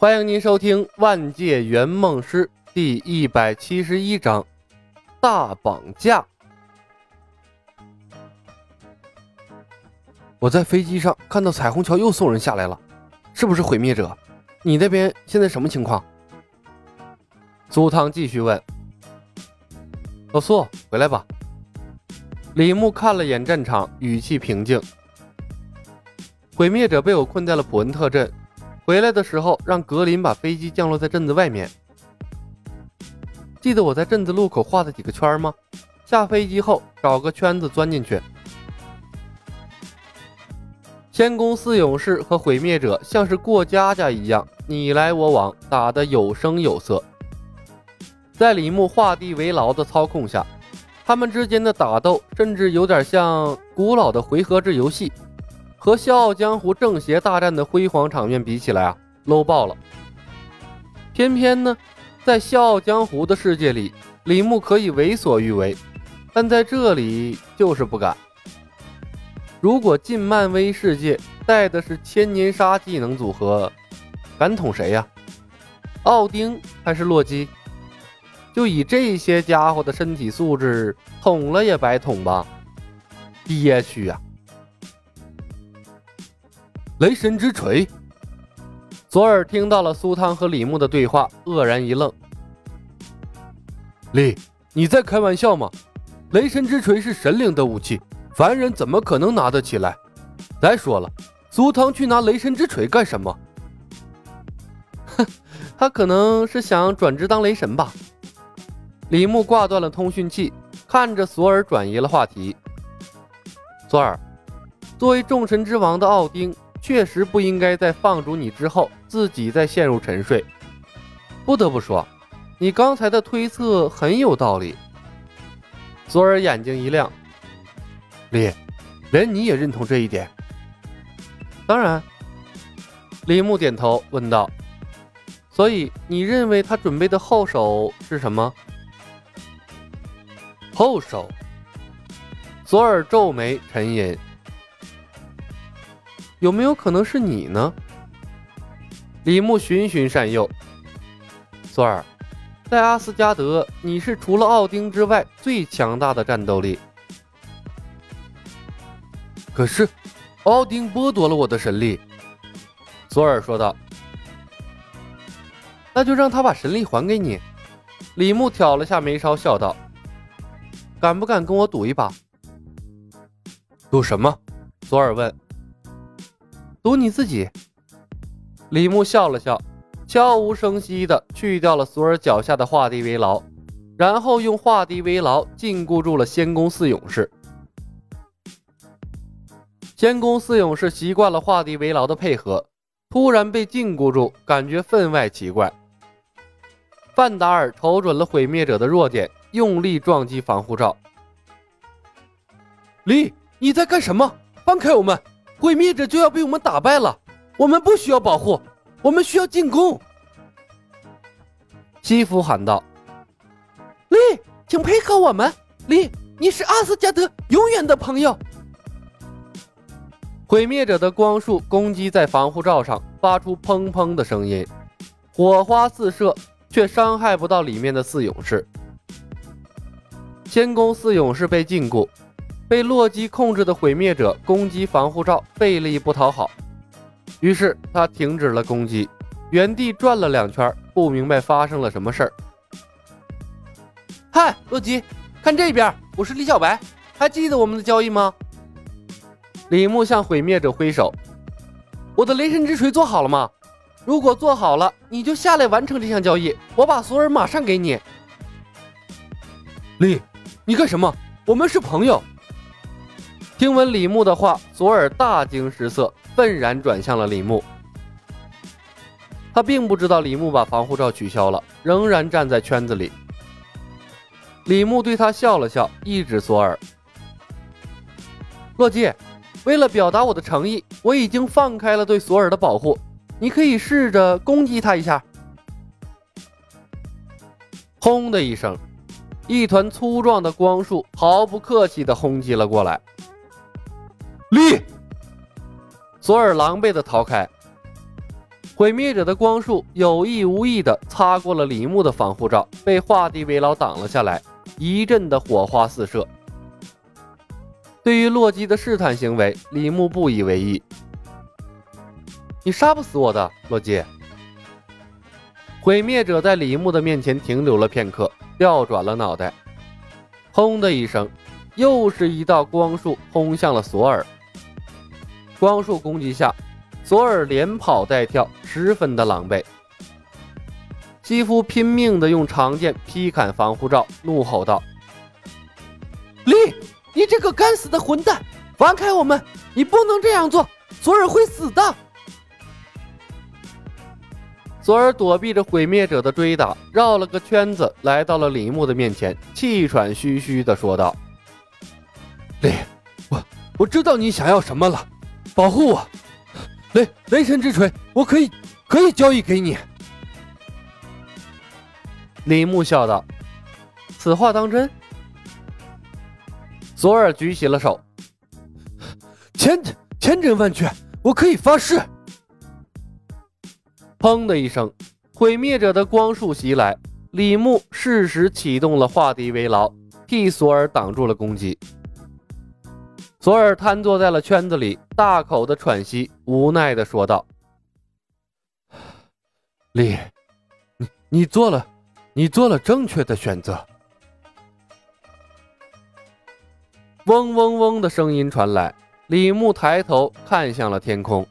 欢迎您收听《万界圆梦师》第一百七十一章《大绑架》。我在飞机上看到彩虹桥又送人下来了，是不是毁灭者？你那边现在什么情况？苏汤继续问。老苏，回来吧。李牧看了眼战场，语气平静。毁灭者被我困在了普恩特镇。回来的时候，让格林把飞机降落在镇子外面。记得我在镇子路口画的几个圈吗？下飞机后找个圈子钻进去。仙宫四勇士和毁灭者像是过家家一样，你来我往，打得有声有色。在李牧画地为牢的操控下，他们之间的打斗甚至有点像古老的回合制游戏。和《笑傲江湖》正邪大战的辉煌场面比起来啊，low 爆了。偏偏呢，在《笑傲江湖》的世界里，李牧可以为所欲为，但在这里就是不敢。如果进漫威世界带的是千年杀技能组合，敢捅谁呀？奥丁还是洛基？就以这些家伙的身体素质，捅了也白捅吧，憋屈啊！雷神之锤。左耳听到了苏汤和李牧的对话，愕然一愣。李，你在开玩笑吗？雷神之锤是神灵的武器，凡人怎么可能拿得起来？再说了，苏汤去拿雷神之锤干什么？哼，他可能是想转职当雷神吧。李牧挂断了通讯器，看着索尔转移了话题。索尔，作为众神之王的奥丁。确实不应该在放逐你之后自己再陷入沉睡。不得不说，你刚才的推测很有道理。索尔眼睛一亮，李，连你也认同这一点？当然。李牧点头问道：“所以你认为他准备的后手是什么？”后手。索尔皱眉沉吟。有没有可能是你呢？李牧循循善诱。索尔，在阿斯加德，你是除了奥丁之外最强大的战斗力。可是，奥丁剥夺了我的神力。索尔说道。那就让他把神力还给你。李牧挑了下眉梢，笑道：“敢不敢跟我赌一把？”赌什么？索尔问。赌你自己。李牧笑了笑，悄无声息地去掉了索尔脚下的画地为牢，然后用画地为牢禁锢住了仙宫四勇士。仙宫四勇士习惯了画地为牢的配合，突然被禁锢住，感觉分外奇怪。范达尔瞅准了毁灭者的弱点，用力撞击防护罩。李，你在干什么？放开我们！毁灭者就要被我们打败了，我们不需要保护，我们需要进攻。西弗喊道：“丽，请配合我们，丽，你是阿斯加德永远的朋友。”毁灭者的光束攻击在防护罩上，发出砰砰的声音，火花四射，却伤害不到里面的四勇士。仙宫四勇士被禁锢。被洛基控制的毁灭者攻击防护罩费力不讨好，于是他停止了攻击，原地转了两圈，不明白发生了什么事儿。嗨，洛基，看这边，我是李小白，还记得我们的交易吗？李牧向毁灭者挥手：“我的雷神之锤做好了吗？如果做好了，你就下来完成这项交易，我把索尔马上给你。”李，你干什么？我们是朋友。听闻李牧的话，索尔大惊失色，愤然转向了李牧。他并不知道李牧把防护罩取消了，仍然站在圈子里。李牧对他笑了笑，一指索尔：“洛基，为了表达我的诚意，我已经放开了对索尔的保护，你可以试着攻击他一下。”轰的一声，一团粗壮的光束毫不客气地轰击了过来。立，索尔狼狈的逃开。毁灭者的光束有意无意地擦过了李牧的防护罩，被画地为牢挡了下来，一阵的火花四射。对于洛基的试探行为，李牧不以为意。你杀不死我的，洛基。毁灭者在李牧的面前停留了片刻，调转了脑袋，轰的一声，又是一道光束轰向了索尔。光束攻击下。索尔连跑带跳，十分的狼狈。肌夫拼命的用长剑劈砍防护罩，怒吼道：“利，你这个该死的混蛋，放开我们！你不能这样做，索尔会死的。”索尔躲避着毁灭者的追打，绕了个圈子，来到了李牧的面前，气喘吁吁的说道：“利，我我知道你想要什么了，保护我。”雷雷神之锤，我可以可以交易给你。”李牧笑道，“此话当真？”索尔举起了手，“千千真万确，我可以发誓。”砰的一声，毁灭者的光束袭来，李牧适时启动了化敌为牢，替索尔挡住了攻击。索尔瘫坐在了圈子里，大口的喘息，无奈的说道：“李，你你做了，你做了正确的选择。”嗡嗡嗡的声音传来，李牧抬头看向了天空，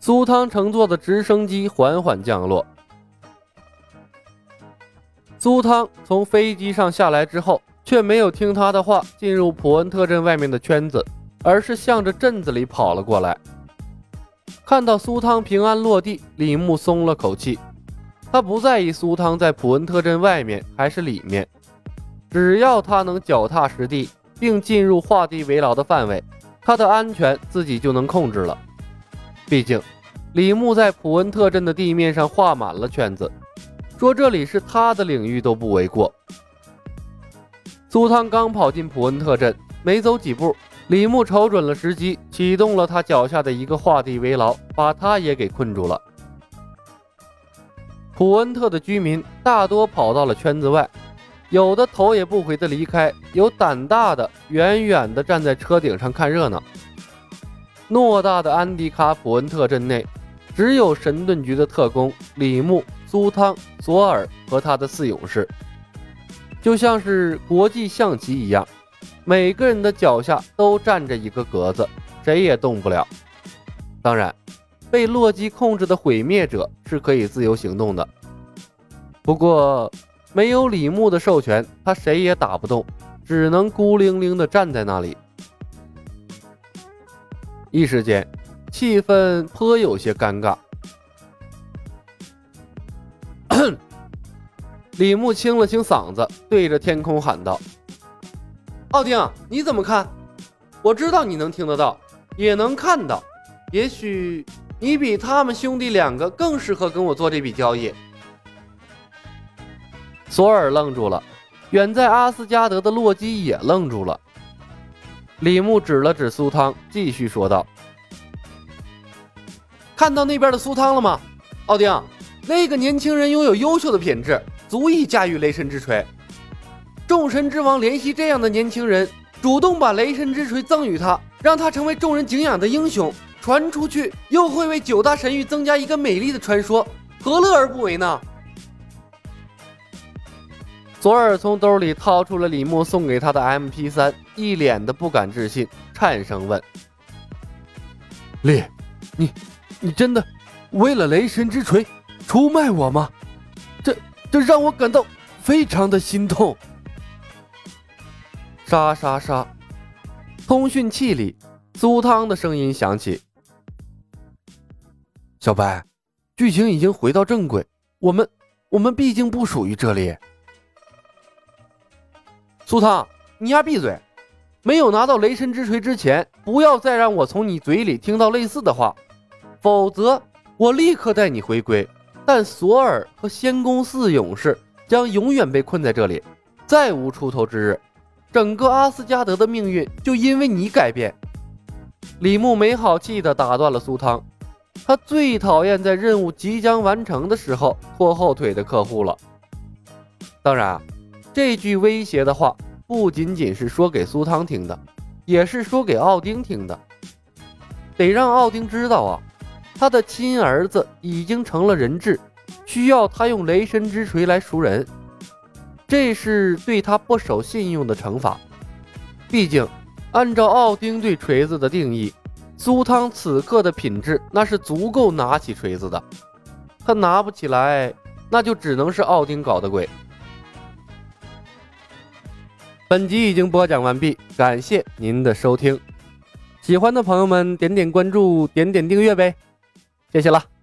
苏汤乘坐的直升机缓缓降落。苏汤从飞机上下来之后。却没有听他的话进入普恩特镇外面的圈子，而是向着镇子里跑了过来。看到苏汤平安落地，李牧松了口气。他不在意苏汤在普恩特镇外面还是里面，只要他能脚踏实地，并进入画地为牢的范围，他的安全自己就能控制了。毕竟，李牧在普恩特镇的地面上画满了圈子，说这里是他的领域都不为过。苏汤刚跑进普恩特镇，没走几步，李牧瞅准了时机，启动了他脚下的一个画地为牢，把他也给困住了。普恩特的居民大多跑到了圈子外，有的头也不回的离开，有胆大的远远的站在车顶上看热闹。偌大的安迪卡普恩特镇内，只有神盾局的特工李牧、苏汤、索尔和他的四勇士。就像是国际象棋一样，每个人的脚下都站着一个格子，谁也动不了。当然，被洛基控制的毁灭者是可以自由行动的。不过，没有李牧的授权，他谁也打不动，只能孤零零地站在那里。一时间，气氛颇有些尴尬。李牧清了清嗓子，对着天空喊道：“奥丁，你怎么看？我知道你能听得到，也能看到。也许你比他们兄弟两个更适合跟我做这笔交易。”索尔愣住了，远在阿斯加德的洛基也愣住了。李牧指了指苏汤，继续说道：“看到那边的苏汤了吗？奥丁，那个年轻人拥有优秀的品质。”足以驾驭雷神之锤。众神之王怜惜这样的年轻人，主动把雷神之锤赠予他，让他成为众人敬仰的英雄。传出去，又会为九大神域增加一个美丽的传说，何乐而不为呢？索尔从兜里掏出了李牧送给他的 MP 三，一脸的不敢置信，颤声问：“李，你，你真的为了雷神之锤出卖我吗？”这这让我感到非常的心痛。沙沙沙，通讯器里苏汤的声音响起：“小白，剧情已经回到正轨，我们我们毕竟不属于这里。”苏汤，你丫闭嘴！没有拿到雷神之锤之前，不要再让我从你嘴里听到类似的话，否则我立刻带你回归。但索尔和仙宫四勇士将永远被困在这里，再无出头之日。整个阿斯加德的命运就因为你改变。李牧没好气地打断了苏汤：“他最讨厌在任务即将完成的时候拖后腿的客户了。当然，这句威胁的话不仅仅是说给苏汤听的，也是说给奥丁听的。得让奥丁知道啊，他的亲儿子已经成了人质，需要他用雷神之锤来赎人。这是对他不守信用的惩罚。毕竟，按照奥丁对锤子的定义，苏汤此刻的品质那是足够拿起锤子的。他拿不起来，那就只能是奥丁搞的鬼。本集已经播讲完毕，感谢您的收听。喜欢的朋友们，点点关注，点点订阅呗，谢谢了。